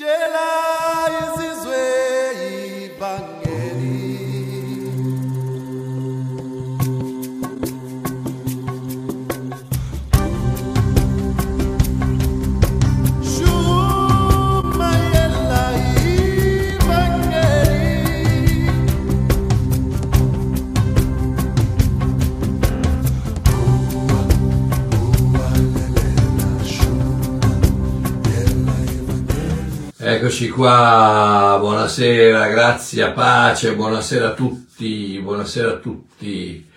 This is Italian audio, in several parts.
Jedi is Eccoci qua, buonasera, grazie, pace, buonasera a tutti, buonasera a tutti,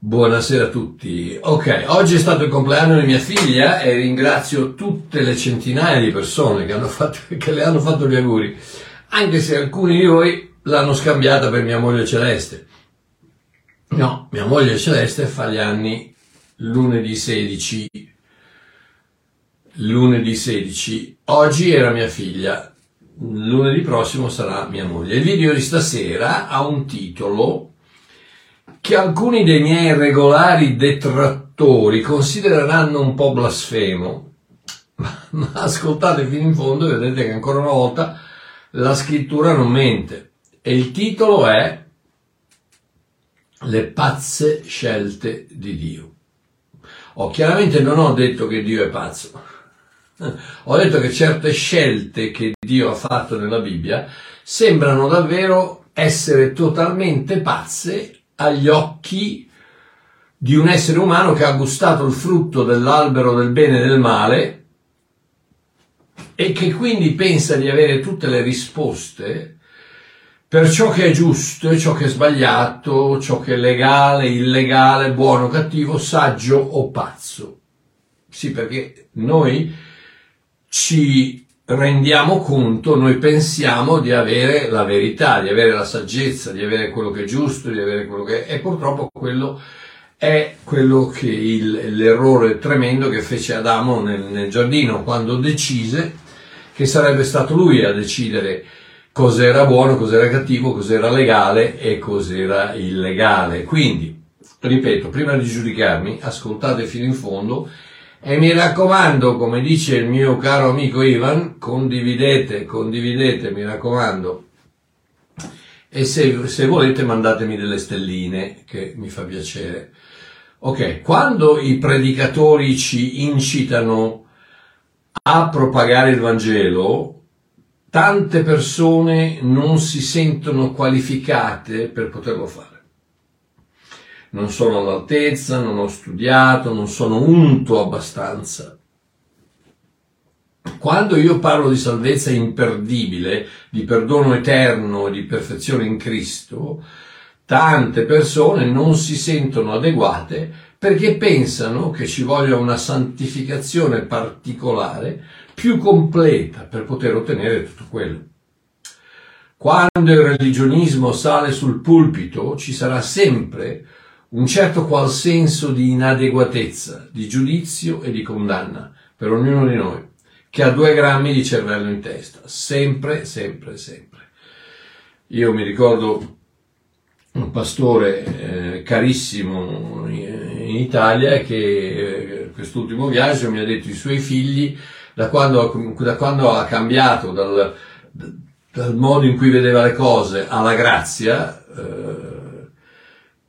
buonasera a tutti. Ok, oggi è stato il compleanno di mia figlia e ringrazio tutte le centinaia di persone che, fatto, che le hanno fatto gli auguri, anche se alcuni di voi l'hanno scambiata per mia moglie Celeste. No, mia moglie Celeste fa gli anni lunedì 16 lunedì 16. Oggi era mia figlia, lunedì prossimo sarà mia moglie. Il video di stasera ha un titolo che alcuni dei miei regolari detrattori considereranno un po' blasfemo, ma ascoltate fino in fondo e vedete che ancora una volta la scrittura non mente. E il titolo è Le pazze scelte di Dio. Oh, chiaramente non ho detto che Dio è pazzo, ho detto che certe scelte che Dio ha fatto nella Bibbia sembrano davvero essere totalmente pazze agli occhi di un essere umano che ha gustato il frutto dell'albero del bene e del male e che quindi pensa di avere tutte le risposte per ciò che è giusto e ciò che è sbagliato, ciò che è legale, illegale, buono, cattivo, saggio o pazzo. Sì, perché noi ci rendiamo conto, noi pensiamo di avere la verità, di avere la saggezza, di avere quello che è giusto, di avere quello che è, e purtroppo quello è quello che il, l'errore tremendo che fece Adamo nel, nel giardino quando decise che sarebbe stato lui a decidere cos'era buono, cos'era cattivo, cos'era legale e cos'era illegale. Quindi, ripeto, prima di giudicarmi, ascoltate fino in fondo e mi raccomando, come dice il mio caro amico Ivan, condividete, condividete, mi raccomando. E se, se volete mandatemi delle stelline, che mi fa piacere. Ok, quando i predicatori ci incitano a propagare il Vangelo, tante persone non si sentono qualificate per poterlo fare non sono all'altezza, non ho studiato, non sono unto abbastanza. Quando io parlo di salvezza imperdibile, di perdono eterno e di perfezione in Cristo, tante persone non si sentono adeguate perché pensano che ci voglia una santificazione particolare più completa per poter ottenere tutto quello. Quando il religionismo sale sul pulpito ci sarà sempre un certo qual senso di inadeguatezza, di giudizio e di condanna per ognuno di noi, che ha due grammi di cervello in testa, sempre, sempre, sempre. Io mi ricordo un pastore eh, carissimo in Italia che eh, quest'ultimo viaggio mi ha detto i suoi figli, da quando, da quando ha cambiato dal, dal, modo in cui vedeva le cose alla grazia, eh,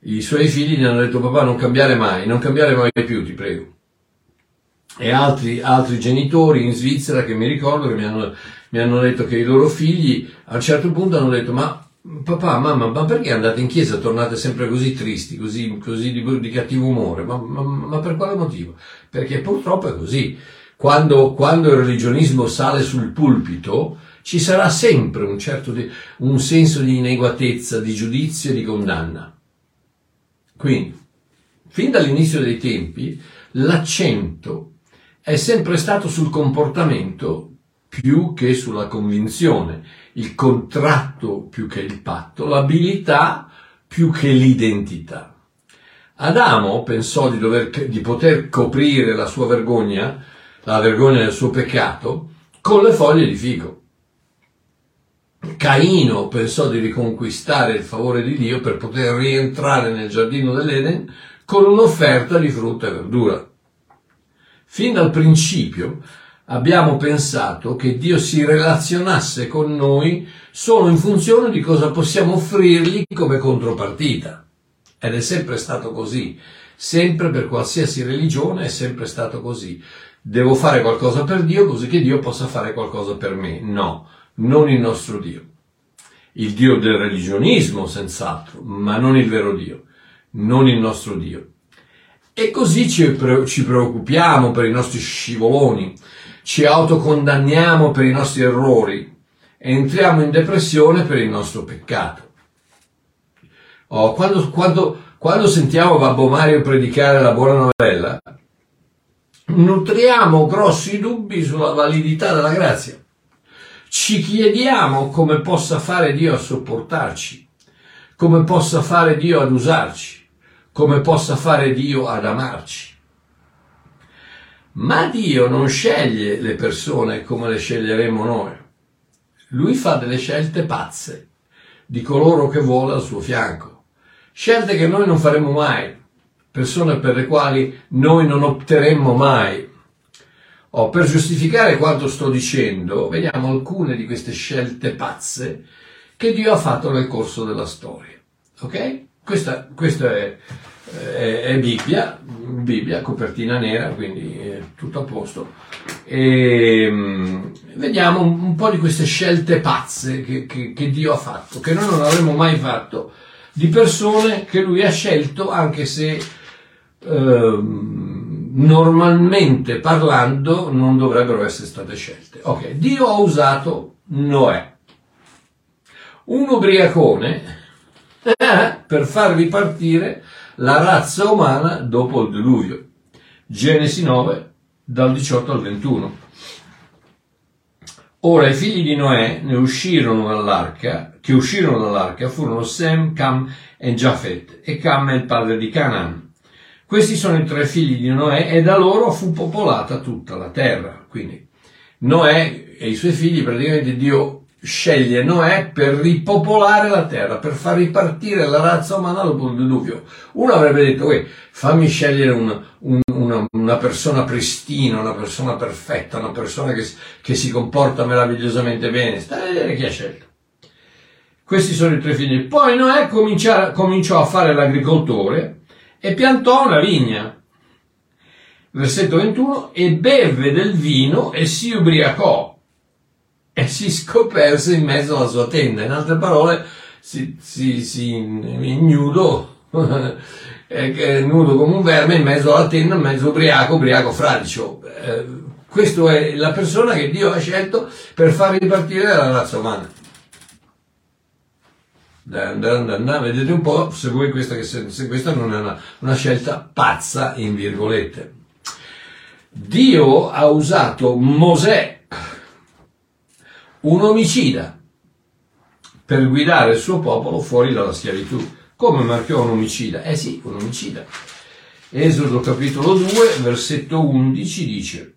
i suoi figli gli hanno detto papà non cambiare mai, non cambiare mai più, ti prego. E altri, altri genitori in Svizzera che mi ricordo che mi hanno, mi hanno detto che i loro figli a un certo punto hanno detto ma papà, mamma, ma perché andate in chiesa tornate sempre così tristi, così, così di, di, cattivo umore? Ma, ma, ma, per quale motivo? Perché purtroppo è così. Quando, quando il religionismo sale sul pulpito, ci sarà sempre un certo di, un senso di inadeguatezza, di giudizio e di condanna. Quindi, fin dall'inizio dei tempi, l'accento è sempre stato sul comportamento più che sulla convinzione, il contratto più che il patto, l'abilità più che l'identità. Adamo pensò di, dover, di poter coprire la sua vergogna, la vergogna del suo peccato, con le foglie di fico. Caino pensò di riconquistare il favore di Dio per poter rientrare nel giardino dell'Eden con un'offerta di frutta e verdura. Fin dal principio abbiamo pensato che Dio si relazionasse con noi solo in funzione di cosa possiamo offrirgli come contropartita. Ed è sempre stato così, sempre per qualsiasi religione è sempre stato così. Devo fare qualcosa per Dio così che Dio possa fare qualcosa per me. No, non il nostro Dio. Il Dio del religionismo, senz'altro, ma non il vero Dio, non il nostro Dio. E così ci, preoccupiamo per i nostri scivoloni, ci autocondanniamo per i nostri errori, entriamo in depressione per il nostro peccato. Oh, quando, quando, quando sentiamo Babbo Mario predicare la buona novella, nutriamo grossi dubbi sulla validità della grazia. Ci chiediamo come possa fare Dio a sopportarci, come possa fare Dio ad usarci, come possa fare Dio ad amarci. Ma Dio non sceglie le persone come le sceglieremo noi. Lui fa delle scelte pazze di coloro che vuole al suo fianco. Scelte che noi non faremo mai, persone per le quali noi non opteremmo mai. Oh, per giustificare quanto sto dicendo, vediamo alcune di queste scelte pazze che Dio ha fatto nel corso della storia. Ok? Questa, questa è, è, è Bibbia, Bibbia, copertina nera, quindi tutto a posto. E, um, vediamo un, un, po' di queste scelte pazze che, che, che, Dio ha fatto, che noi non avremmo mai fatto, di persone che Lui ha scelto, anche se um, normalmente parlando non dovrebbero essere state scelte. Ok, Dio ha usato Noè, un ubriacone, per far ripartire la razza umana dopo il diluvio. Genesi 9, dal 18 al 21. Ora i figli di Noè ne uscirono dall'arca, che uscirono dall'arca furono Sem, Cam e Jafet, e Cam è il padre di Canaan. Questi sono i tre figli di Noè e da loro fu popolata tutta la terra. Quindi Noè e i suoi figli praticamente Dio sceglie Noè per ripopolare la terra, per far ripartire la razza umana dopo il diluvio. Uno avrebbe detto, fammi scegliere un, un, una, una, persona pristina, una persona perfetta, una persona che, che si comporta meravigliosamente bene. Stai a vedere chi ha scelto. Questi sono i tre figli. Poi Noè cominciò, a fare l'agricoltore e piantò una vigna. Versetto 21, e beve del vino e si ubriacò e si scoperse in mezzo alla sua tenda. In altre parole, si, si, si ignudo, nudo come un verme in mezzo alla tenda, in mezzo ubriaco, ubriaco fradicio. Eh, questa è la persona che Dio ha scelto per far ripartire la razza umana. Dan, dan, dan, Vedete un po' se voi questa, se, questa non è una, una scelta pazza, in virgolette. Dio ha usato Mosè un omicida per guidare il suo popolo fuori dalla schiavitù. Come marchiò un omicida? Eh sì, un omicida. Esodo capitolo 2, versetto 11 dice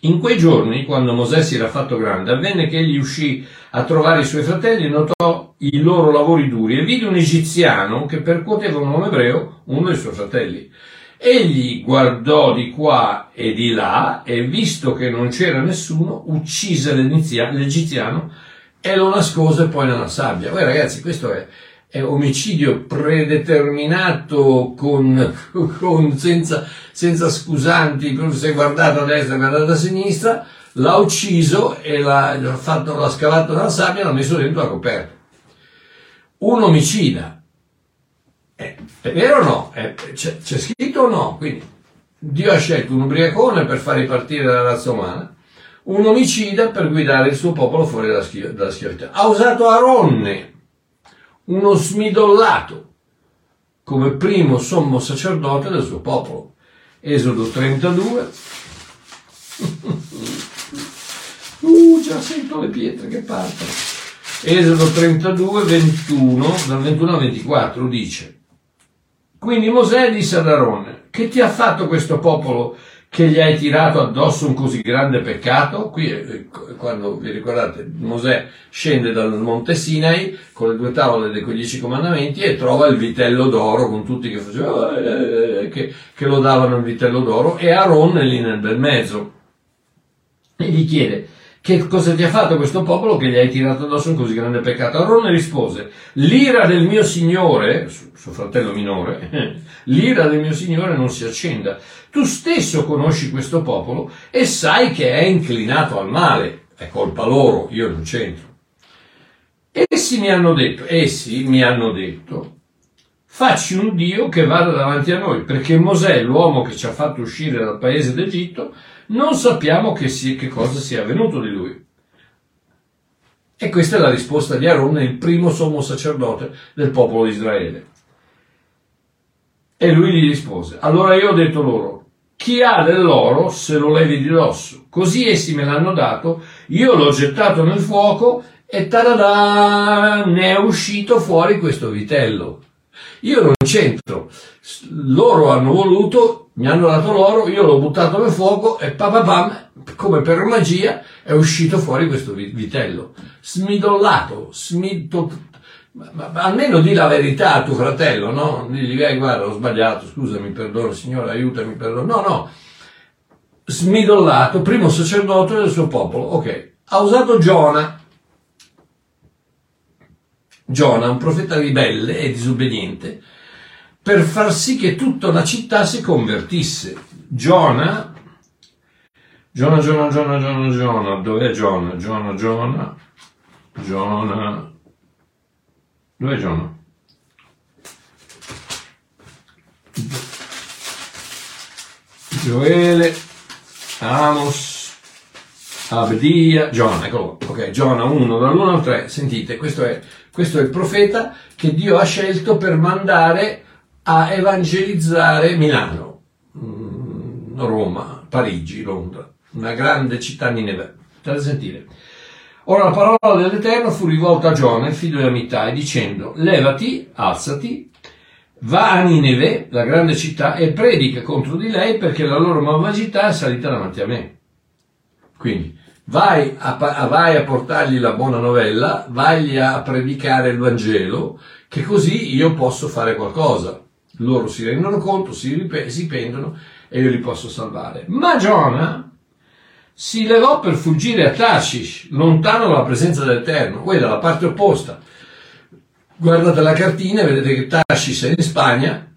In quei giorni, quando Mosè si era fatto grande, avvenne che egli uscì a trovare i suoi fratelli e notò i loro lavori duri e vide un egiziano che percuoteva un uomo ebreo, uno dei suoi fratelli. Egli guardò di qua e di là e visto che non c'era nessuno, uccise l'egiziano e lo nascose poi nella sabbia. Poi ragazzi, questo è, è omicidio predeterminato con, con, senza, senza scusanti, se guardato a destra e guardato a sinistra, l'ha ucciso e l'ha, fatto, l'ha scavato nella sabbia e l'ha messo dentro la coperta. Un omicida eh, è vero o no? Eh, c'è, c'è, scritto o no? Quindi Dio ha scelto un ubriacone per far ripartire la razza umana, un omicida per guidare il suo popolo fuori dalla, dalla schiavitù. Ha usato Aronne, uno smidollato, come primo sommo sacerdote del suo popolo. Esodo 32. uh, già sento le pietre che partono. Esodo 32, 21, dal 21 al 24 dice quindi Mosè disse ad Aaron, che ti ha fatto questo popolo che gli hai tirato addosso un così grande peccato? Qui, eh, quando vi ricordate, Mosè scende dal monte Sinai con le due tavole dei dieci comandamenti e trova il vitello d'oro con tutti che facevano, eh, eh, che, che lo davano il vitello d'oro e Aaron è lì nel bel mezzo. e gli chiede che cosa ti ha fatto questo popolo che gli hai tirato addosso un così grande peccato? Arone rispose, l'ira del mio signore, suo fratello minore, l'ira del mio signore non si accenda. Tu stesso conosci questo popolo e sai che è inclinato al male. È colpa loro, io non c'entro. Essi mi hanno detto, essi mi hanno detto, facci un Dio che vada davanti a noi, perché Mosè, l'uomo che ci ha fatto uscire dal paese d'Egitto, non sappiamo che, sia, che cosa sia avvenuto di lui. E questa è la risposta di Aaron, il primo sommo sacerdote del popolo di Israele. E lui gli rispose, allora io ho detto loro, chi ha dell'oro se lo levi di dosso. Così essi me l'hanno dato, io l'ho gettato nel fuoco e tarada, ne è uscito fuori questo vitello. Io non c'entro, loro hanno voluto, mi hanno dato l'oro, io l'ho buttato nel fuoco e papapam, come per magia, è uscito fuori questo vitello. Smidollato, smito, ma, almeno di la verità a tuo fratello, no? Digli, eh, guarda, ho sbagliato, scusami, perdono, signore, aiutami, perdono. No, no. Smidollato, primo sacerdote del suo popolo. Ok. Ha usato Giona, Giona, un profeta ribelle e disobbediente, per far sì che tutta la città si convertisse. Giona, Giona, Giona, Giona, Giona, Giona, dov'è Giona? Giona, Giona, Giona, dov'è Giona? Gioele, Amos, Abdia, Giona, eccolo, ok, Giona 1, dall'1 al 3, sentite, questo è, questo è il profeta che Dio ha scelto per mandare a evangelizzare Milano, mm, Roma, Parigi, Londra, una grande città Nineveh. State a sentire. Ora la parola dell'Eterno fu rivolta a Giona, figlio di Amittai, dicendo, levati, alzati, va a Nineve, la grande città, e predica contro di lei perché la loro malvagità è salita davanti a me. Quindi vai a, vai a portargli la buona novella, vai a predicare il Vangelo, che così io posso fare qualcosa. Loro si rendono conto, si, rip- si pentono e io li posso salvare. Ma Giona si levò per fuggire a Tashish, lontano dalla presenza dell'Eterno. Voi dalla parte opposta. Guardate la cartina e vedete che Tashish è in Spagna,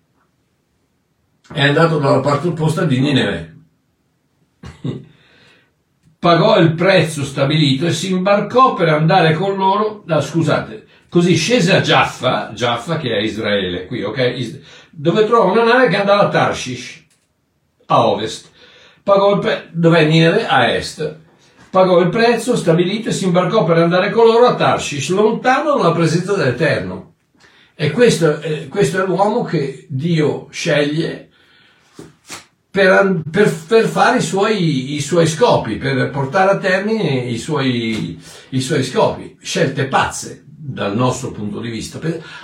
è andato dalla parte opposta di Nineve pagò il prezzo stabilito e si imbarcò per andare con loro, no, scusate, così scese a Jaffa, Jaffa che è Israele, qui, ok, dove trova una nave che andava a Tarshish, a ovest, pagò il pre- dov'è Nineve? A est, pagò il prezzo stabilito e si imbarcò per andare con loro a Tarshish, lontano dalla presenza dell'Eterno. E questo, eh, questo è l'uomo che Dio sceglie per, per, per fare i suoi, i suoi, scopi, per portare a termine i suoi, i suoi scopi. Scelte pazze dal nostro punto di vista.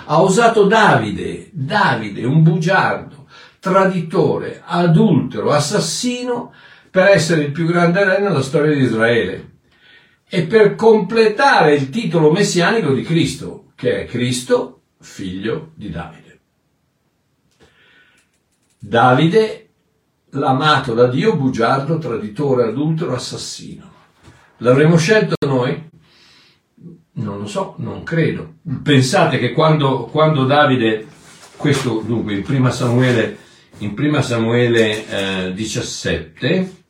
Ha usato Davide, Davide, un bugiardo, traditore, adultero, assassino, per essere il più grande re nella storia di Israele e per completare il titolo messianico di Cristo, che è Cristo, figlio di Davide. Davide l'amato da Dio, bugiardo, traditore, adultero, assassino. L'avremmo scelto noi? Non lo so, non credo. Pensate che quando, quando Davide, questo dunque in prima Samuele, in prima Samuele eh, 17,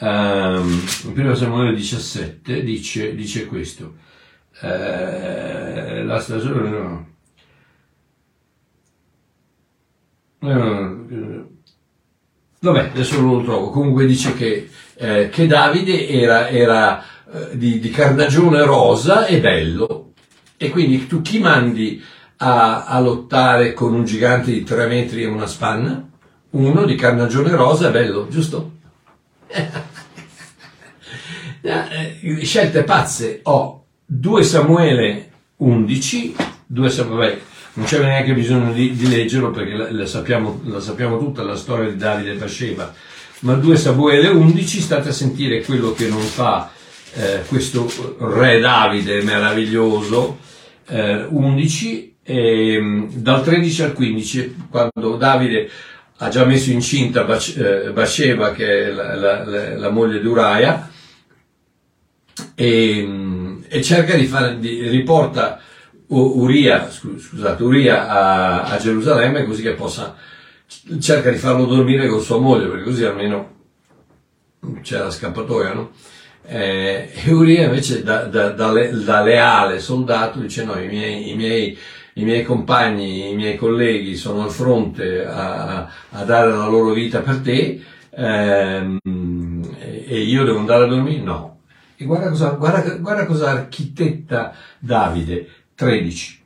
Um, in 1 Samuele 17 dice, dice questo eh, la stagione no, Eh, vabbè, adesso non lo trovo. Comunque dice che, eh, che Davide era, era eh, di, di, carnagione rosa e bello. E quindi tu chi mandi a, a, lottare con un gigante di tre metri e una spanna? Uno di carnagione rosa e bello, giusto? Eh, scelte pazze. Ho 2 Samuele 11, 2 Samuele, non c'è neanche bisogno di, di leggerlo perché la, la, sappiamo, la, sappiamo, tutta la storia di Davide e Bathsheba. Ma 2 Samuele 11 state a sentire quello che non fa eh, questo re Davide meraviglioso. Eh, 11 e, dal 13 al 15 quando Davide ha già messo incinta Baceva, che è la, la, la, moglie di Uraia, e, e, cerca di fare, di, riporta Uria, scusate, Uria a, a, Gerusalemme così che possa, cerca di farlo dormire con sua moglie, perché così almeno c'è la scappatoia, no? Eh, e Uria invece da, da, da, da, leale soldato dice no, i miei, i miei i miei compagni, i miei colleghi sono al fronte a, a dare la loro vita per te ehm, e io devo andare a dormire? No. E guarda cosa, guarda, guarda cosa architetta Davide, 13.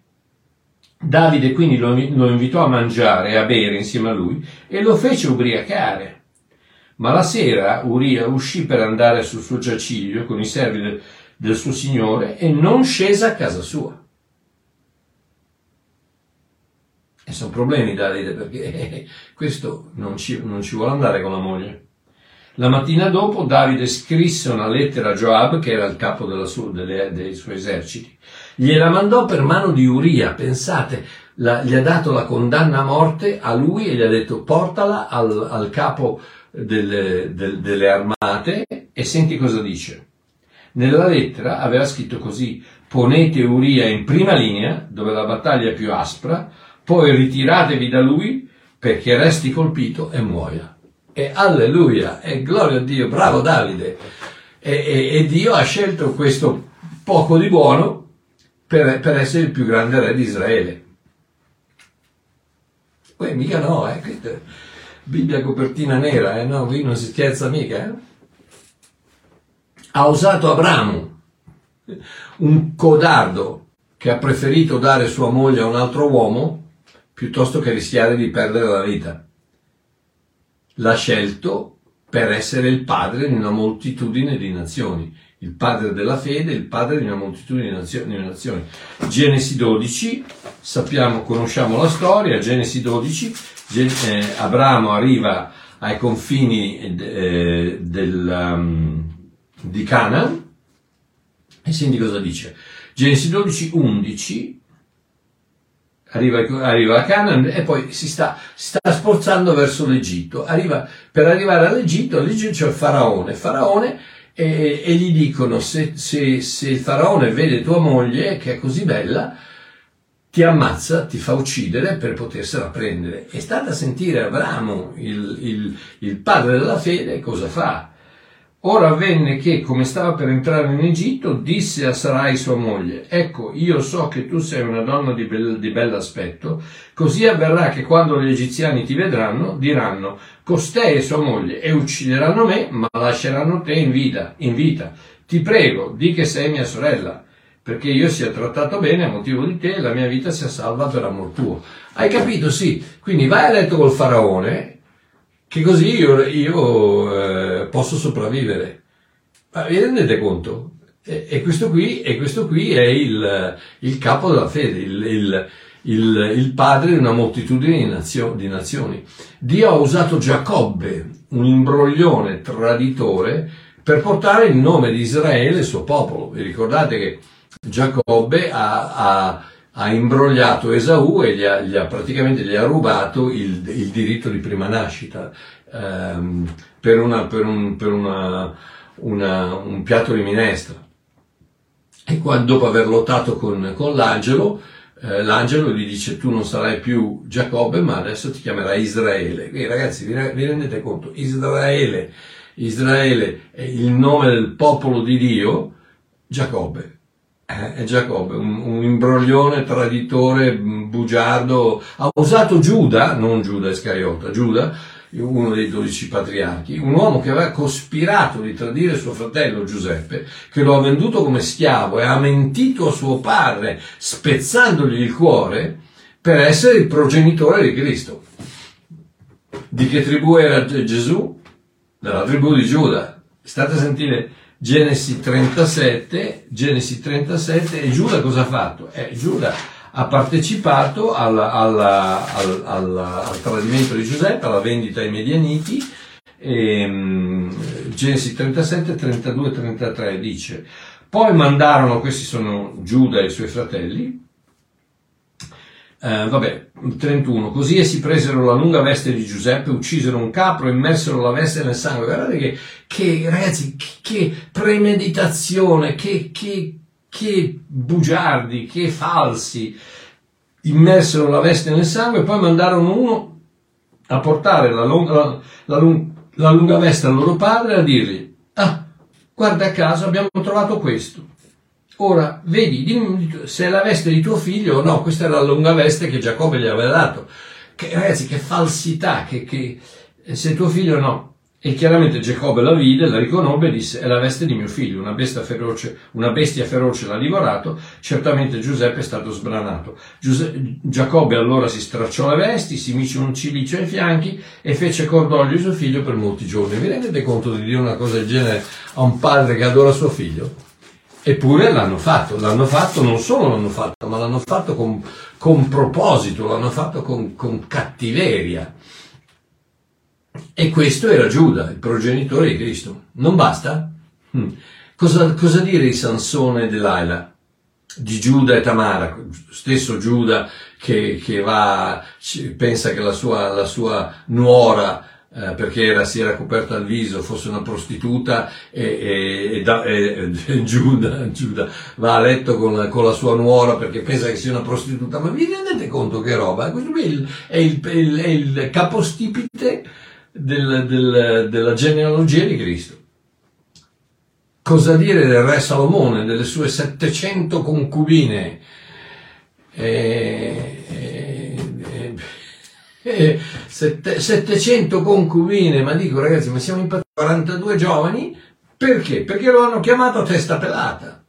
Davide quindi lo, lo invitò a mangiare e a bere insieme a lui e lo fece ubriacare. Ma la sera Uria uscì per andare sul suo giaciglio con i servi del, del suo signore e non scese a casa sua. E sono problemi Davide perché questo non ci, non ci vuole andare con la moglie. La mattina dopo Davide scrisse una lettera a Joab, che era il capo sua, delle, dei suoi eserciti. Gliela mandò per mano di Uria, pensate, la, gli ha dato la condanna a morte a lui e gli ha detto portala al, al capo delle, del, delle armate e senti cosa dice. Nella lettera aveva scritto così, ponete Uria in prima linea, dove la battaglia è più aspra, poi ritiratevi da lui perché resti colpito e muoia. E alleluia, e gloria a Dio, bravo Davide. E, e, e Dio ha scelto questo poco di buono per, per, essere il più grande re di Israele. Poi mica no, eh, Bibbia copertina nera, eh, no, qui non si scherza mica. Eh? Ha usato Abramo, un codardo che ha preferito dare sua moglie a un altro uomo piuttosto che rischiare di perdere la vita. L'ha scelto per essere il padre di una moltitudine di nazioni, il padre della fede, il padre di una moltitudine di nazioni. Genesi 12, sappiamo, conosciamo la storia, Genesi 12, eh, Abramo arriva ai confini eh, del, um, di Canaan e senti cosa dice. Genesi 12, 11, arriva, arriva a Canaan e poi si sta, sta sforzando verso l'Egitto. Arriva, per arrivare all'Egitto, all'Egitto c'è il faraone. Faraone e, e gli dicono se, se, se, il faraone vede tua moglie che è così bella, ti ammazza, ti fa uccidere per potersela prendere. E state a sentire Abramo, il, il, il padre della fede, cosa fa? Ora avvenne che, come stava per entrare in Egitto, disse a Sarai sua moglie, ecco, io so che tu sei una donna di, bel, di bell'aspetto, così avverrà che quando gli egiziani ti vedranno, diranno, costei è sua moglie, e uccideranno me, ma lasceranno te in vita, in vita. Ti prego, di che sei mia sorella, perché io sia trattato bene a motivo di te e la mia vita sia salva per amor tuo. Hai capito? Sì. Quindi vai a letto col faraone, che così io, io eh, posso sopravvivere. Ma vi rendete conto? E, e, questo, qui, e questo qui, è il, il capo della fede, il, il, il, padre di una moltitudine di, nazio, di nazioni. Dio ha usato Giacobbe, un imbroglione traditore, per portare il nome di Israele, il suo popolo. Vi ricordate che Giacobbe ha, ha ha imbrogliato Esaù e gli ha, gli ha, praticamente gli ha rubato il, il diritto di prima nascita ehm, per, una, per, un, per una, una, un piatto di minestra. E quando, dopo aver lottato con, con l'angelo, eh, l'angelo gli dice tu non sarai più Giacobbe ma adesso ti chiamerai Israele. Quindi ragazzi vi, vi rendete conto, Israele, Israele è il nome del popolo di Dio, Giacobbe è Giacobbe, un, un, imbroglione, traditore, bugiardo. Ha usato Giuda, non Giuda Iscariota, Giuda, uno dei dodici patriarchi, un uomo che aveva cospirato di tradire suo fratello Giuseppe, che lo ha venduto come schiavo e ha mentito a suo padre, spezzandogli il cuore, per essere il progenitore di Cristo. Di che tribù era Gesù? Della tribù di Giuda. State a sentire Genesi 37, Genesi 37 e Giuda cosa ha fatto? Eh, Giuda ha partecipato alla, alla, al, al, al, tradimento di Giuseppe, alla vendita ai Medianiti. E, um, Genesi 37, 32 33 dice: Poi mandarono, questi sono Giuda e i suoi fratelli, eh, vabbè, 31. Così essi presero la lunga veste di Giuseppe, uccisero un capro, immersero la veste nel sangue. Guardate che, che ragazzi, che, che premeditazione, che, che, che bugiardi, che falsi. Immersero la veste nel sangue e poi mandarono uno a portare la lunga, la, la, la lunga veste al loro padre e a dirgli, ah, guarda caso abbiamo trovato questo. Ora, vedi, dimmi se è la veste di tuo figlio o no, questa è la lunga veste che Giacobbe gli aveva dato. Che, ragazzi, che falsità, che, che se tuo figlio no. E chiaramente Giacobbe la vide, la riconobbe e disse, è la veste di mio figlio, una bestia feroce, una bestia feroce l'ha divorato, certamente Giuseppe è stato sbranato. Giuse- Giacobbe allora si stracciò le vesti, si mise un cilicio ai fianchi e fece cordoglio di suo figlio per molti giorni. Vi rendete conto di dire una cosa del genere a un padre che adora suo figlio? Eppure l'hanno fatto, l'hanno fatto, non solo l'hanno fatto, ma l'hanno fatto con, con proposito, l'hanno fatto con, con, cattiveria. E questo era Giuda, il progenitore di Cristo. Non basta? Hm. Cosa, cosa, dire di Sansone e Delilah? Di Giuda e Tamara, stesso Giuda che, che va, pensa che la sua, la sua nuora eh, perché era, si era coperta il viso, fosse una prostituta e, e, e, e Giuda, Giuda, va a letto con la, con la, sua nuora perché pensa che sia una prostituta. Ma vi rendete conto che roba? Questo qui è il, è il, è il, è il capostipite del, del, della genealogia di Cristo. Cosa dire del re Salomone, delle sue 700 concubine? E, eh, 700 concubine, ma dico ragazzi, ma siamo in 42 giovani, perché? Perché lo hanno chiamato testa pelata.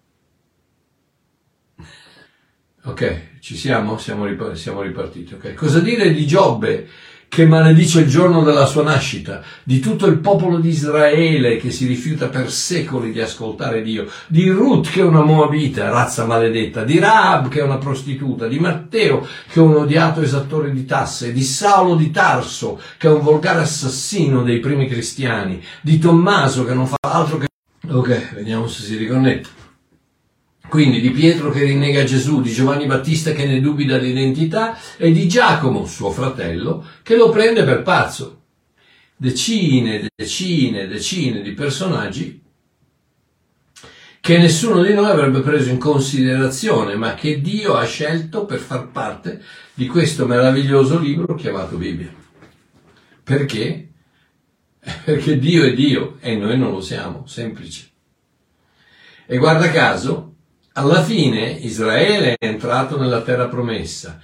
Ok, ci siamo? Siamo, ripar- siamo ripartiti. Okay. Cosa dire di Giobbe? Che maledice il giorno della sua nascita, di tutto il popolo di Israele che si rifiuta per secoli di ascoltare Dio, di Ruth che è una moabita, razza maledetta, di Raab che è una prostituta, di Matteo che è un odiato esattore di tasse, di Saulo di Tarso che è un volgare assassino dei primi cristiani, di Tommaso che non fa altro che... Ok, vediamo se si riconnette. Quindi di Pietro che rinnega Gesù, di Giovanni Battista che ne dubita l'identità e di Giacomo, suo fratello, che lo prende per pazzo. Decine, decine, decine di personaggi che nessuno di noi avrebbe preso in considerazione, ma che Dio ha scelto per far parte di questo meraviglioso libro chiamato Bibbia. Perché? Perché Dio è Dio e noi non lo siamo, semplice. E guarda caso, alla fine Israele è entrato nella terra promessa,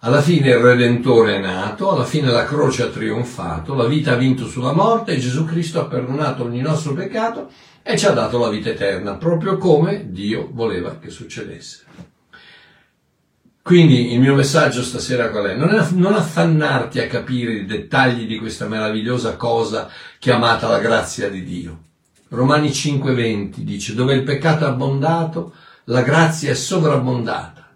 alla fine il Redentore è nato, alla fine la croce ha trionfato, la vita ha vinto sulla morte e Gesù Cristo ha perdonato ogni nostro peccato e ci ha dato la vita eterna, proprio come Dio voleva che succedesse. Quindi il mio messaggio stasera qual è? Non, non affannarti a capire i dettagli di questa meravigliosa cosa chiamata la grazia di Dio. Romani 5:20 dice, dove il peccato è abbondato, la grazia è sovrabbondata.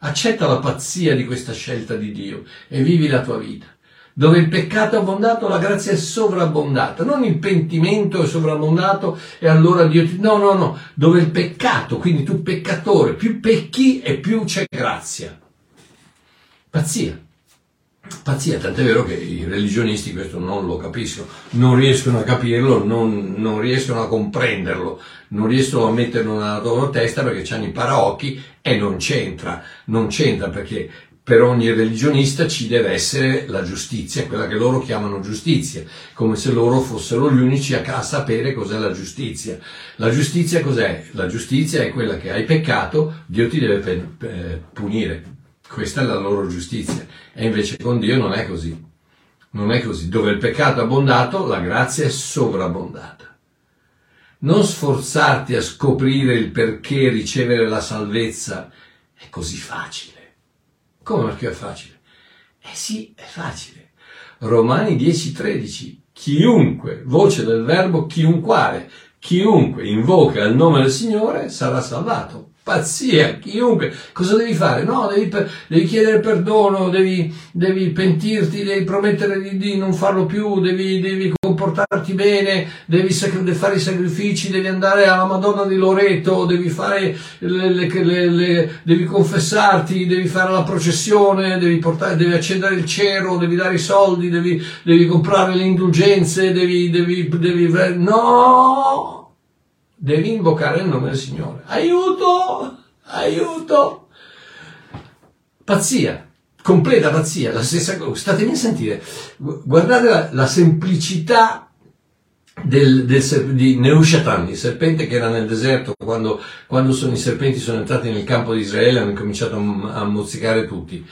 Accetta la pazzia di questa scelta di Dio e vivi la tua vita. Dove il peccato è abbondato, la grazia è sovrabbondata. Non il pentimento è sovrabbondato e allora Dio ti... No, no, no. Dove il peccato, quindi tu peccatore, più pecchi e più c'è grazia. Pazzia. Pazzia, tant'è vero che i religionisti questo non lo capiscono, non riescono a capirlo, non, non riescono a comprenderlo, non riescono a metterlo nella loro testa perché hanno i paraocchi e non c'entra, non c'entra perché per ogni religionista ci deve essere la giustizia, quella che loro chiamano giustizia, come se loro fossero gli unici a, a sapere cos'è la giustizia. La giustizia cos'è? La giustizia è quella che hai peccato, Dio ti deve punire. Questa è la loro giustizia. E invece con Dio non è così. Non è così. Dove il peccato è abbondato, la grazia è sovrabbondata. Non sforzarti a scoprire il perché ricevere la salvezza è così facile. Come perché è facile? Eh sì, è facile. Romani 10:13. Chiunque, voce del verbo chiunquare, chiunque invoca il nome del Signore sarà salvato. Pazzia, chiunque, cosa devi fare? No, devi, devi chiedere perdono, devi, devi, pentirti, devi promettere di, di non farlo più, devi, devi comportarti bene, devi fare i sacrifici, devi andare alla Madonna di Loreto, devi fare le, le, le, devi confessarti, devi fare la processione, devi, portare, devi accendere il cero, devi dare i soldi, devi, devi comprare le indulgenze, devi, devi, devi, no! Devi invocare il nome del Signore. Aiuto! Aiuto! Pazzia completa pazzia, la stessa cosa. Statemi a sentire, guardate la, la semplicità del, del, di Neushatan, il serpente che era nel deserto quando, quando sono, i serpenti sono entrati nel campo di Israele e hanno cominciato a, a mozzicare tutti.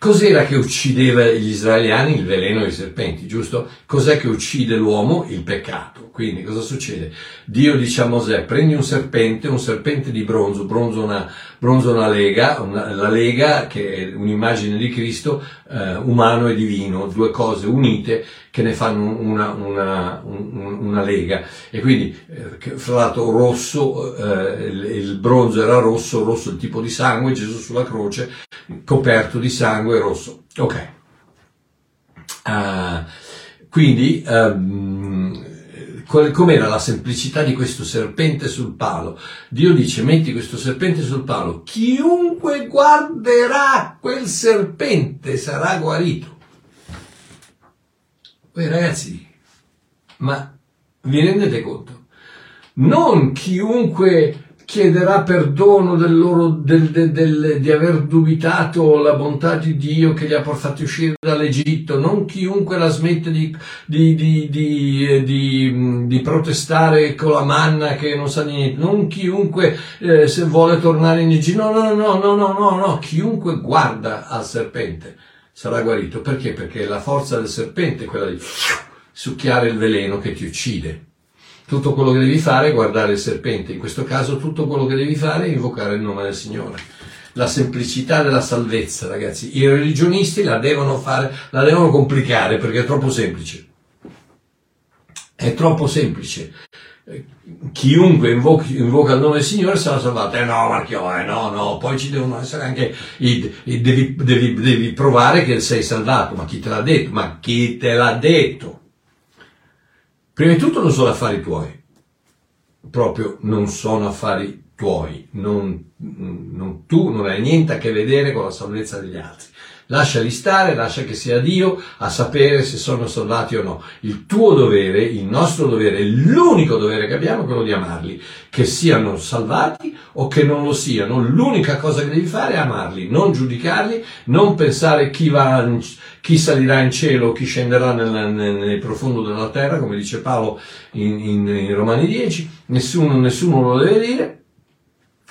Cos'era che uccideva gli israeliani? Il veleno dei serpenti, giusto? Cos'è che uccide l'uomo? Il peccato. Quindi cosa succede? Dio dice a Mosè, prendi un serpente, un serpente di bronzo, bronzo una, bronzo una lega, una, la lega che è un'immagine di Cristo, eh, umano e divino, due cose unite che ne fanno una, una, una lega. E quindi, eh, fra l'altro, rosso, eh, il, bronzo era rosso, rosso il tipo di sangue, Gesù sulla croce, coperto di sangue rosso. Ok. Uh, quindi, um, com'era la semplicità di questo serpente sul palo. Dio dice, metti questo serpente sul palo, chiunque guarderà quel serpente sarà guarito. Poi ragazzi, ma vi rendete conto? Non chiunque chiederà perdono del loro, del, del, del, di aver dubitato la bontà di Dio che li ha portati uscire dall'Egitto, non chiunque la smette di, di, di, di, protestare con la manna che non sa niente, non chiunque eh, se vuole tornare in Egitto, no, no, no, no, no, no, no, chiunque guarda al serpente sarà guarito. Perché? Perché la forza del serpente è quella di succhiare il veleno che ti uccide. Tutto quello che devi fare è guardare il serpente, in questo caso tutto quello che devi fare è invocare il nome del Signore. La semplicità della salvezza, ragazzi. I religionisti la devono fare, la devono complicare perché è troppo semplice. È troppo semplice. Chiunque invochi, invoca il nome del Signore sarà salvato. Eh no, Marchio, eh no, no, poi ci devono essere anche i, i devi, devi, devi provare che sei salvato. Ma chi te l'ha detto? Ma chi te l'ha detto? Prima di tutto non sono affari tuoi, proprio non sono affari tuoi, non, non, tu non hai niente a che vedere con la salvezza degli altri. Lasciali stare, lascia che sia Dio a sapere se sono salvati o no. Il tuo dovere, il nostro dovere, l'unico dovere che abbiamo è quello di amarli, che siano salvati o che non lo siano. L'unica cosa che devi fare è amarli, non giudicarli, non pensare chi, va, chi salirà in cielo o chi scenderà nel, nel, nel, profondo della terra, come dice Paolo in, in, in Romani 10. Nessuno, nessuno lo deve dire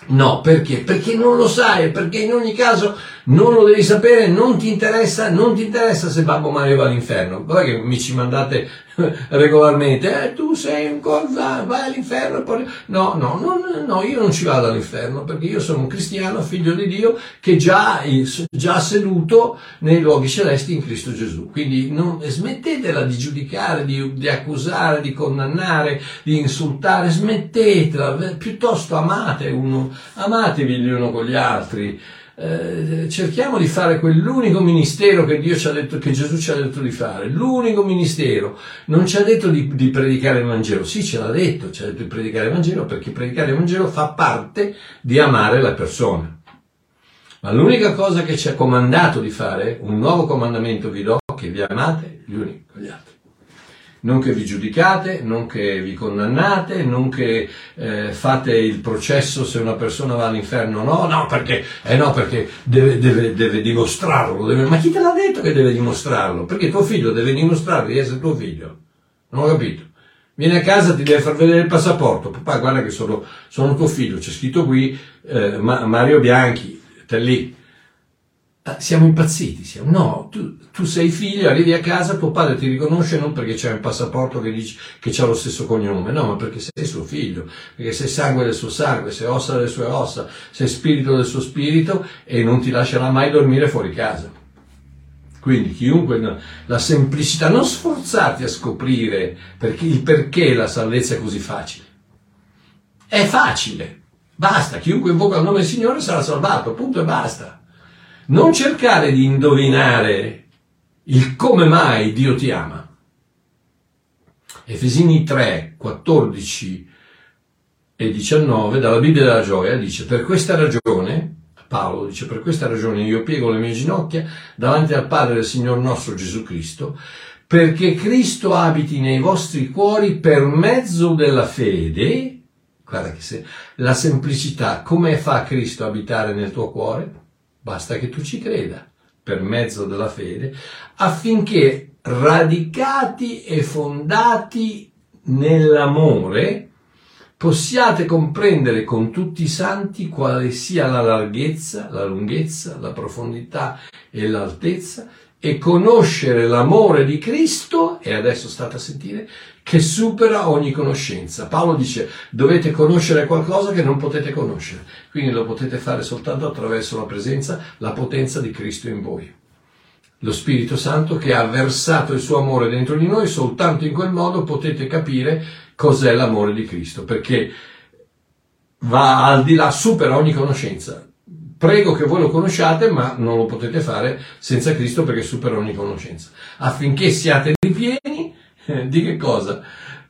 No, perché? Perché non lo sai, perché in ogni caso non lo devi sapere, non ti interessa, non ti interessa se Babbo Mario va all'inferno. Guarda che mi ci mandate regolarmente, eh, tu sei un cosa, vai all'inferno. Poi... No, no, no, no, io non ci vado all'inferno perché io sono un cristiano, figlio di Dio, che già, già seduto nei luoghi celesti in Cristo Gesù. Quindi non, smettetela di giudicare, di, di accusare, di condannare, di insultare, smettetela, piuttosto amate uno, amatevi gli uno con gli altri. Eh, cerchiamo di fare quell'unico ministero che Dio ci ha detto, che Gesù ci ha detto di fare, l'unico ministero. Non ci ha detto di, di predicare il Vangelo, sì, ce l'ha detto, ci ha detto di predicare il Vangelo perché predicare il Vangelo fa parte di amare la persona. Ma l'unica cosa che ci ha comandato di fare, un nuovo comandamento vi do, che vi amate gli uni con gli altri non che vi giudicate, non che vi condannate, non che eh, fate il processo se una persona va all'inferno o no, no perché, eh no, perché deve, deve, deve dimostrarlo, deve, ma chi te l'ha detto che deve dimostrarlo? Perché tuo figlio deve dimostrare di essere tuo figlio, non ho capito. Vieni a casa, ti deve far vedere il passaporto, papà guarda che sono, sono tuo figlio, c'è scritto qui eh, Mario Bianchi, te lì, siamo impazziti, siamo, no, tu, tu, sei figlio, arrivi a casa, tuo padre ti riconosce non perché c'è un passaporto che dice che ha lo stesso cognome, no, ma perché sei suo figlio, perché sei sangue del suo sangue, sei ossa delle sue ossa, sei spirito del suo spirito e non ti lascerà mai dormire fuori casa. Quindi chiunque, la semplicità, non sforzarti a scoprire perché, il perché la salvezza è così facile. È facile, basta, chiunque invoca il nome del Signore sarà salvato, punto e basta. Non cercare di indovinare il come mai Dio ti ama. Efesini 3, 14 e 19 dalla Bibbia della gioia dice per questa ragione Paolo dice per questa ragione io piego le mie ginocchia davanti al Padre del Signor nostro Gesù Cristo perché Cristo abiti nei vostri cuori per mezzo della fede guarda che se la semplicità come fa Cristo abitare nel tuo cuore basta che tu ci creda per mezzo della fede affinché radicati e fondati nell'amore possiate comprendere con tutti i santi quale sia la larghezza, la lunghezza, la profondità e l'altezza e conoscere l'amore di Cristo, e adesso state a sentire, che supera ogni conoscenza. Paolo dice dovete conoscere qualcosa che non potete conoscere, quindi lo potete fare soltanto attraverso la presenza, la potenza di Cristo in voi. Lo Spirito Santo che ha versato il suo amore dentro di noi, soltanto in quel modo potete capire cos'è l'amore di Cristo, perché va al di là, supera ogni conoscenza. Prego che voi lo conosciate, ma non lo potete fare senza Cristo perché supera ogni conoscenza. Affinché siate ripieni di che cosa?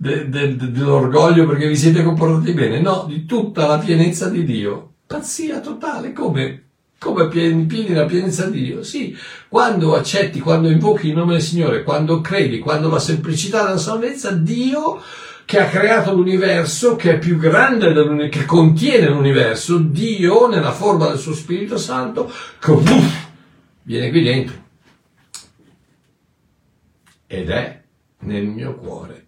De, de, de, dell'orgoglio perché vi siete comportati bene? No, di tutta la pienezza di Dio. Pazzia totale, come? Come pieni la pienezza di Dio? Sì, quando accetti, quando invochi il nome del Signore, quando credi, quando la semplicità della salvezza, Dio che ha creato l'universo, che è più grande, che contiene l'universo, Dio nella forma del suo Spirito Santo, che uff, viene qui dentro. Ed è nel mio cuore.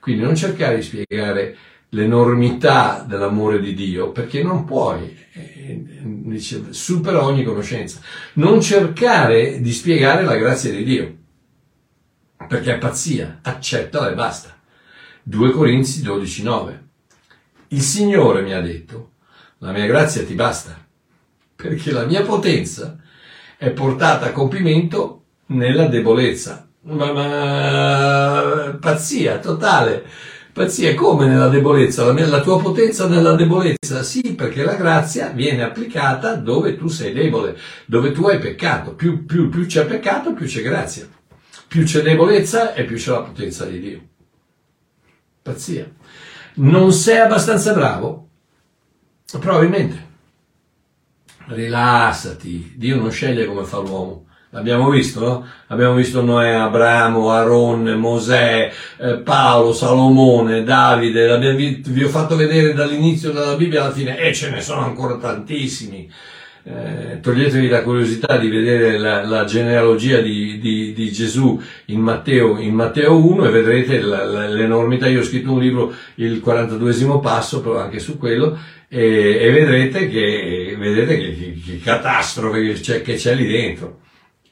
Quindi non cercare di spiegare l'enormità dell'amore di Dio, perché non puoi, eh, supera ogni conoscenza. Non cercare di spiegare la grazia di Dio perché è pazzia, accettala e basta. 2 Corinzi 12, 9. Il Signore mi ha detto, la mia grazia ti basta, perché la mia potenza è portata a compimento nella debolezza. Ma, ma pazzia totale. Pazzia come nella debolezza? La, la tua potenza nella debolezza? Sì, perché la grazia viene applicata dove tu sei debole, dove tu hai peccato. Più, più, più c'è peccato, più c'è grazia. Più c'è debolezza e più c'è la potenza di Dio. Pazzia. Non sei abbastanza bravo? Probabilmente. Rilassati. Dio non sceglie come fa l'uomo. L'abbiamo visto? Abbiamo visto Noè, Abramo, Aaron, Mosè, eh, Paolo, Salomone, Davide, vi ho fatto vedere dall'inizio della Bibbia alla fine e ce ne sono ancora tantissimi eh, toglietevi la curiosità di vedere la, la genealogia di, di, di, Gesù in Matteo, in Matteo 1 e vedrete la, la, l'enormità. Io ho scritto un libro, il 42esimo passo, però anche su quello, e, e vedrete che, vedete che, che, che catastrofe che c'è, che c'è lì dentro.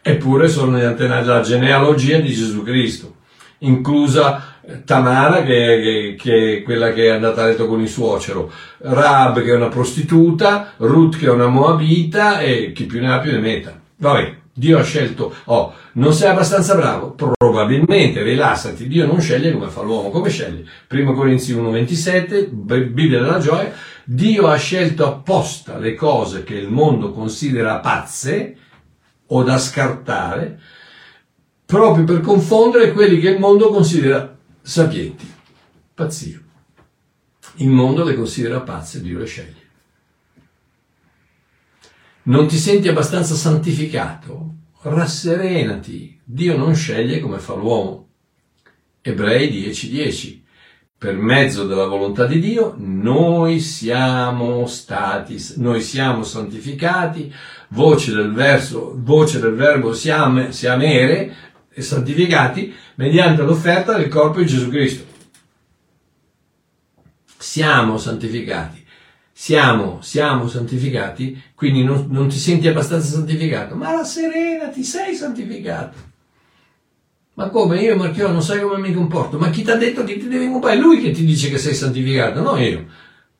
Eppure sono la genealogia di Gesù Cristo, inclusa Tamara che, che, che, è quella che è andata a letto con il suocero, Rab che è una prostituta, Ruth che è una moabita e chi più ne ha più ne metta. Vabbè, Dio ha scelto, oh, non sei abbastanza bravo? Probabilmente, rilassati, Dio non sceglie come fa l'uomo, come sceglie? 1 Corinzi 1,27, Bibbia della gioia, Dio ha scelto apposta le cose che il mondo considera pazze o da scartare, proprio per confondere quelli che il mondo considera sapienti, pazzia. Il mondo le considera pazze, Dio le sceglie. Non ti senti abbastanza santificato? Rasserenati, Dio non sceglie come fa l'uomo. Ebrei 10:10. Per mezzo della volontà di Dio noi siamo stati, noi siamo santificati, voce del verso, voce del verbo siam, siamere, e santificati mediante l'offerta del corpo di Gesù Cristo. Siamo santificati. Siamo, siamo santificati, quindi non, non ti senti abbastanza santificato. Ma la serena, ti sei santificato. Ma come? Io Marchio non sai come mi comporto. Ma chi ti ha detto che ti devi comprare? È lui che ti dice che sei santificato, non io.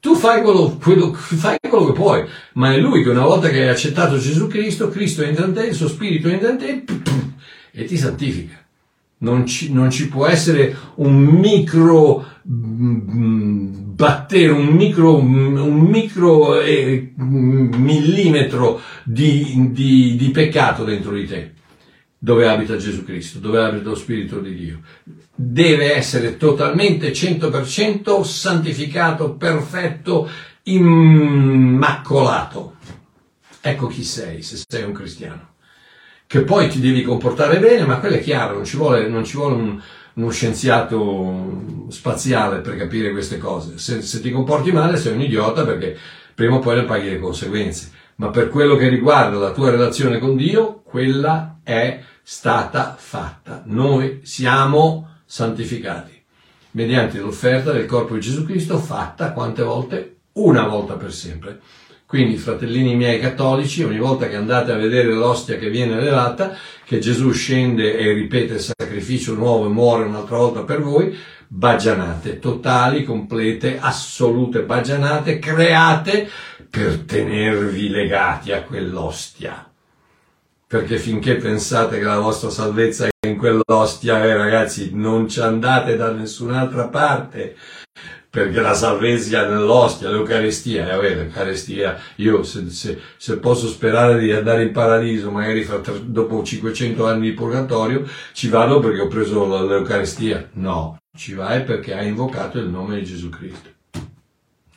Tu fai quello, quello, fai quello, che puoi, ma è lui che una volta che hai accettato Gesù Cristo, Cristo entra in te, il suo spirito entra in te e ti santifica. Non ci, non ci può essere un micro mm, battere, un micro, un micro eh, millimetro di, di, di peccato dentro di te. Dove abita Gesù Cristo, dove abita lo Spirito di Dio. Deve essere totalmente 100% santificato, perfetto, immacolato. Ecco chi sei, se sei un cristiano. Che poi ti devi comportare bene, ma quello è chiaro, non ci vuole, non ci vuole un, uno scienziato spaziale per capire queste cose. Se, se ti comporti male sei un idiota perché prima o poi ne paghi le conseguenze. Ma per quello che riguarda la tua relazione con Dio, quella è stata fatta. Noi siamo santificati mediante l'offerta del corpo di Gesù Cristo fatta quante volte? Una volta per sempre. Quindi, fratellini miei cattolici, ogni volta che andate a vedere l'ostia che viene elevata, che Gesù scende e ripete il sacrificio nuovo e muore un'altra volta per voi, bagianate, totali, complete, assolute bagianate, create per tenervi legati a quell'ostia perché finché pensate che la vostra salvezza è in quell'ostia, eh, ragazzi, non ci andate da nessun'altra parte, perché la salvezza è nell'ostia, l'Eucaristia, eh, vabbè, l'Eucaristia, io se, se, se, posso sperare di andare in paradiso, magari fra, dopo 500 anni di purgatorio, ci vado perché ho preso l'Eucaristia. No, ci vai perché hai invocato il nome di Gesù Cristo.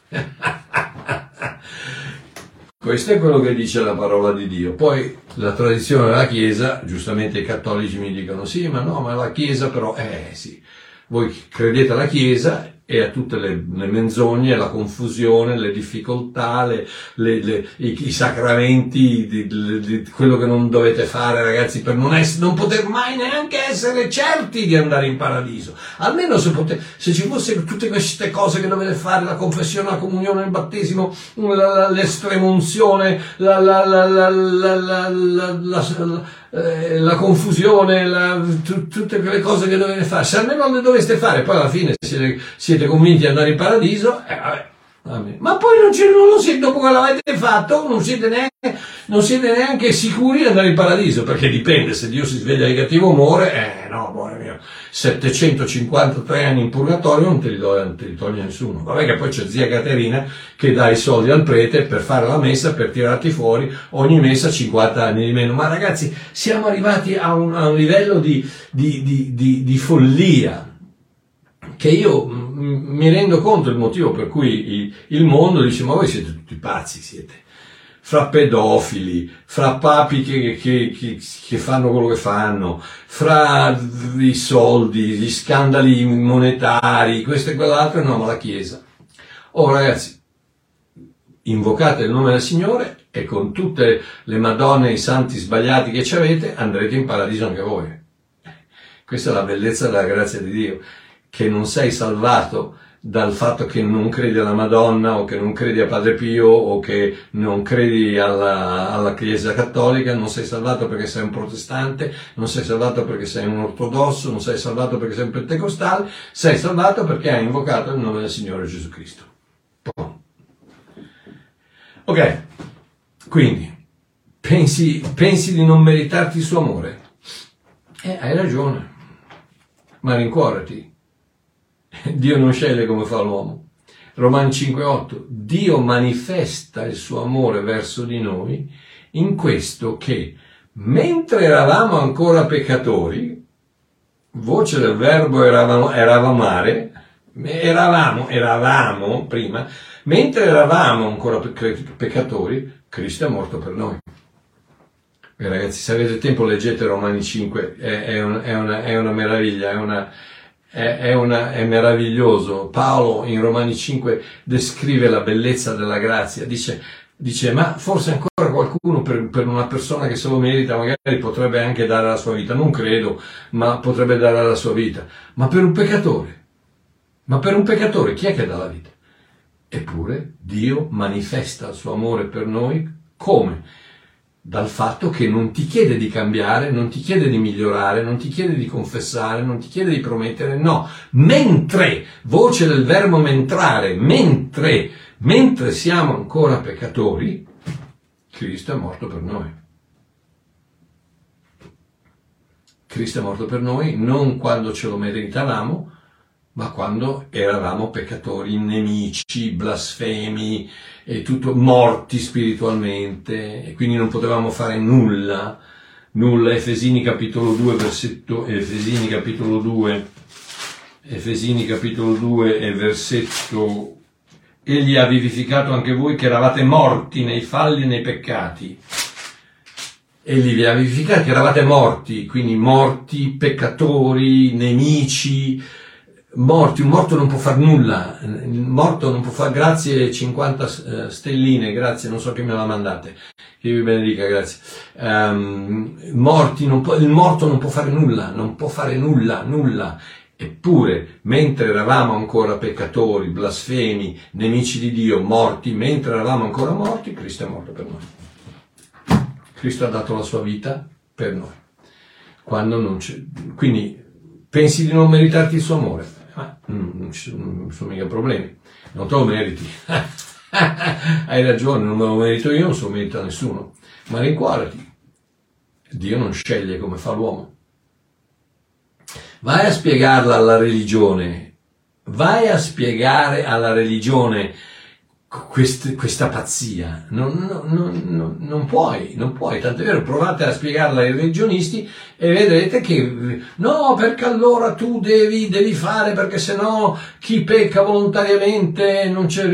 Questo è quello che dice la parola di Dio. Poi la tradizione della Chiesa, giustamente i cattolici mi dicono sì, ma no, ma la Chiesa però, eh sì, voi credete alla Chiesa e a tutte le, le, menzogne, la confusione, le difficoltà, le, le, i, i, sacramenti, di, di, di, quello che non dovete fare ragazzi per non, essere, non, poter mai neanche essere certi di andare in paradiso. Almeno se, pote, se ci fossero tutte queste cose che dovete fare, la confessione, la comunione, il battesimo, l'estremunzione, la, la, la, la eh, la confusione, la, t- tutte quelle cose che dovete fare, se almeno le doveste fare, poi alla fine siete, siete convinti di andare in paradiso, eh, ma poi non, non lo siete, dopo che l'avete fatto, non siete, neanche, non siete neanche sicuri di andare in paradiso, perché dipende, se Dio si sveglia di cattivo umore, eh no, buono mio, 753 anni in purgatorio non te li, do, non te li toglie nessuno. Vabbè che poi c'è zia Caterina che dà i soldi al prete per fare la messa, per tirarti fuori, ogni messa 50 anni di meno. Ma ragazzi, siamo arrivati a un, a un livello di, di, di, di follia che io mi rendo conto il motivo per cui il mondo dice ma voi siete tutti pazzi, siete fra pedofili, fra papi che, che, che, che, fanno quello che fanno, fra i soldi, gli scandali monetari, questo e quell'altro, no, ma la Chiesa. Oh ragazzi, invocate il nome del Signore e con tutte le madonne e i santi sbagliati che ci avete andrete in paradiso anche voi. Questa è la bellezza della grazia di Dio che non sei salvato dal fatto che non credi alla Madonna o che non credi a Padre Pio o che non credi alla, alla, Chiesa Cattolica, non sei salvato perché sei un protestante, non sei salvato perché sei un ortodosso, non sei salvato perché sei un pentecostale, sei salvato perché hai invocato il nome del Signore Gesù Cristo. Ok, quindi pensi, pensi di non meritarti il suo amore? Eh, hai ragione, ma rincuorati Dio non sceglie come fa l'uomo. Romani 5:8. Dio manifesta il suo amore verso di noi in questo che mentre eravamo ancora peccatori, voce del verbo eravamo, eravamare, eravamo, eravamo prima, mentre eravamo ancora peccatori, Cristo è morto per noi. E ragazzi, se avete tempo leggete Romani 5, è, è, un, è, una, è una meraviglia, è una, è, è, una, è, meraviglioso. Paolo in Romani 5 descrive la bellezza della grazia, dice, dice ma forse ancora qualcuno per, per, una persona che se lo merita magari potrebbe anche dare la sua vita, non credo, ma potrebbe dare la sua vita, ma per un peccatore, ma per un peccatore chi è che dà la vita? Eppure Dio manifesta il suo amore per noi come? Dal fatto che non ti chiede di cambiare, non ti chiede di migliorare, non ti chiede di confessare, non ti chiede di promettere, no, mentre, voce del verbo mentrare, mentre, mentre siamo ancora peccatori, Cristo è morto per noi. Cristo è morto per noi non quando ce lo meritavamo, ma quando eravamo peccatori, nemici, blasfemi, e tutto morti spiritualmente, e quindi non potevamo fare nulla, nulla. Efesini capitolo 2, versetto, Efesini capitolo 2, Efesini capitolo 2 e versetto Egli ha vivificato anche voi che eravate morti nei falli e nei peccati. Egli vi ha vivificati eravate morti, quindi morti, peccatori, nemici, morti. Un morto non può fare nulla. Il morto non può fare, grazie 50 eh, stelline, grazie, non so che me la mandate. Che vi benedica, grazie. Um, morti, può, il morto non può fare nulla, non può fare nulla, nulla. Eppure, mentre eravamo ancora peccatori, blasfemi, nemici di Dio, morti, mentre eravamo ancora morti, Cristo è morto per noi. Cristo ha dato la sua vita per noi. Quindi pensi di non meritarti il suo amore? Ma non ci sono, mica problemi, non te lo meriti. Hai ragione, non me lo merito io, non se lo merita nessuno. Ma rincuorati. Dio non sceglie come fa l'uomo. Vai a spiegarla alla religione, vai a spiegare alla religione quest, questa pazzia. Non, non, non, non, puoi, non puoi. Tanto è vero, provate a spiegarla ai religionisti e vedrete che no, perché allora tu devi, devi fare, perché sennò chi pecca volontariamente non c'è,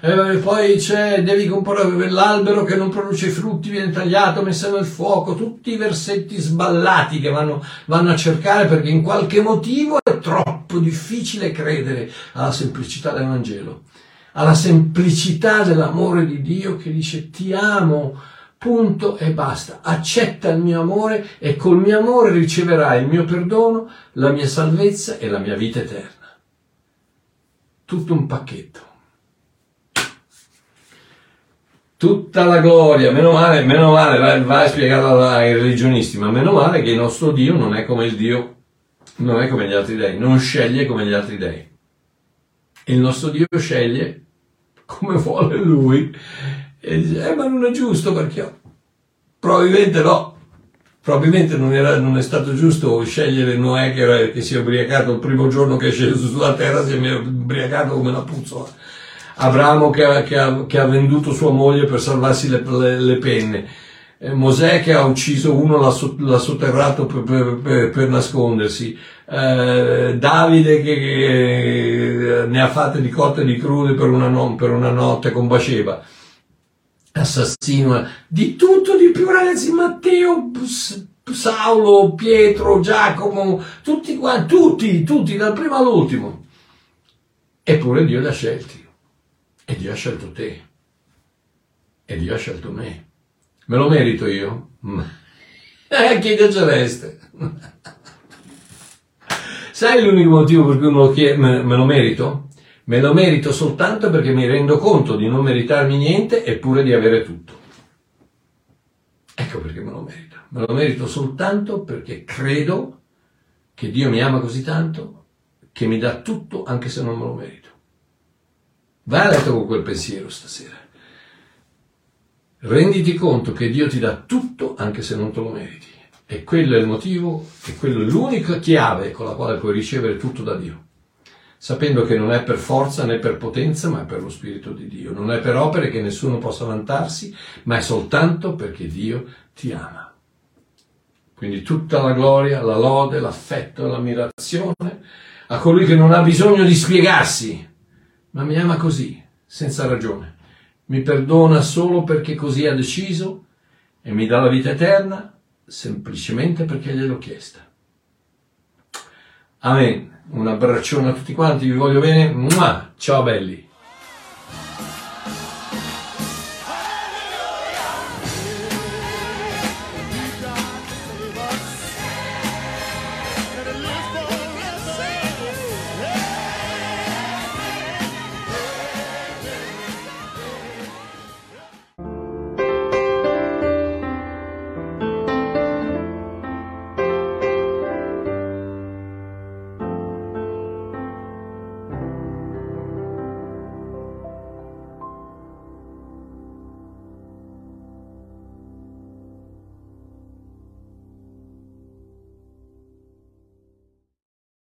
eh, poi c'è, devi comprare l'albero che non produce frutti, viene tagliato, messo nel fuoco, tutti i versetti sballati che vanno, vanno a cercare perché in qualche motivo è troppo difficile credere alla semplicità del Vangelo alla semplicità dell'amore di Dio che dice ti amo, punto e basta. Accetta il mio amore e col mio amore riceverai il mio perdono, la mia salvezza e la mia vita eterna. Tutto un pacchetto. Tutta la gloria, meno male, meno male, vai a spiegarla ai religionisti, ma meno male che il nostro Dio non è come il Dio, non è come gli altri dei, non sceglie come gli altri dei. Il nostro Dio sceglie come vuole lui. E dice, eh, ma non è giusto perché probabilmente no. Probabilmente non, era, non è stato giusto scegliere Noè che, che, si è ubriacato il primo giorno che è sceso sulla terra, si è ubriacato come una puzzola. Abramo che ha, che, che ha, venduto sua moglie per salvarsi le, le, le penne. Eh, Mosè che ha ucciso uno, l'ha, l'ha sotterrato per, per, per, per nascondersi. Eh, Davide che, che, ne ha fatte di cotte di crude per una, non, per una notte con Baceva assassino di tutto di più ragazzi Matteo Saulo Pietro Giacomo tutti quanti tutti tutti dal primo all'ultimo. Eppure Dio li ha scelti. E Dio ha scelto te. E Dio ha scelto me me lo merito io? eh chi piacereste Sai l'unico motivo per cui me lo, chied- me, me lo merito? Me lo merito soltanto perché mi rendo conto di non meritarmi niente eppure di avere tutto. Ecco perché me lo merito. Me lo merito soltanto perché credo che Dio mi ama così tanto che mi dà tutto anche se non me lo merito. Vai a letto con quel pensiero stasera. Renditi conto che Dio ti dà tutto anche se non te lo meriti. E quello è il motivo, e quello è l'unica chiave con la quale puoi ricevere tutto da Dio. Sapendo che non è per forza né per potenza, ma è per lo Spirito di Dio. Non è per opere che nessuno possa vantarsi, ma è soltanto perché Dio ti ama. Quindi tutta la gloria, la lode, l'affetto, l'ammirazione a colui che non ha bisogno di spiegarsi, ma mi ama così, senza ragione. Mi perdona solo perché così ha deciso e mi dà la vita eterna semplicemente perché gliel'ho chiesta. Amen. Un abbraccione a tutti quanti, vi voglio bene. Ciao belli.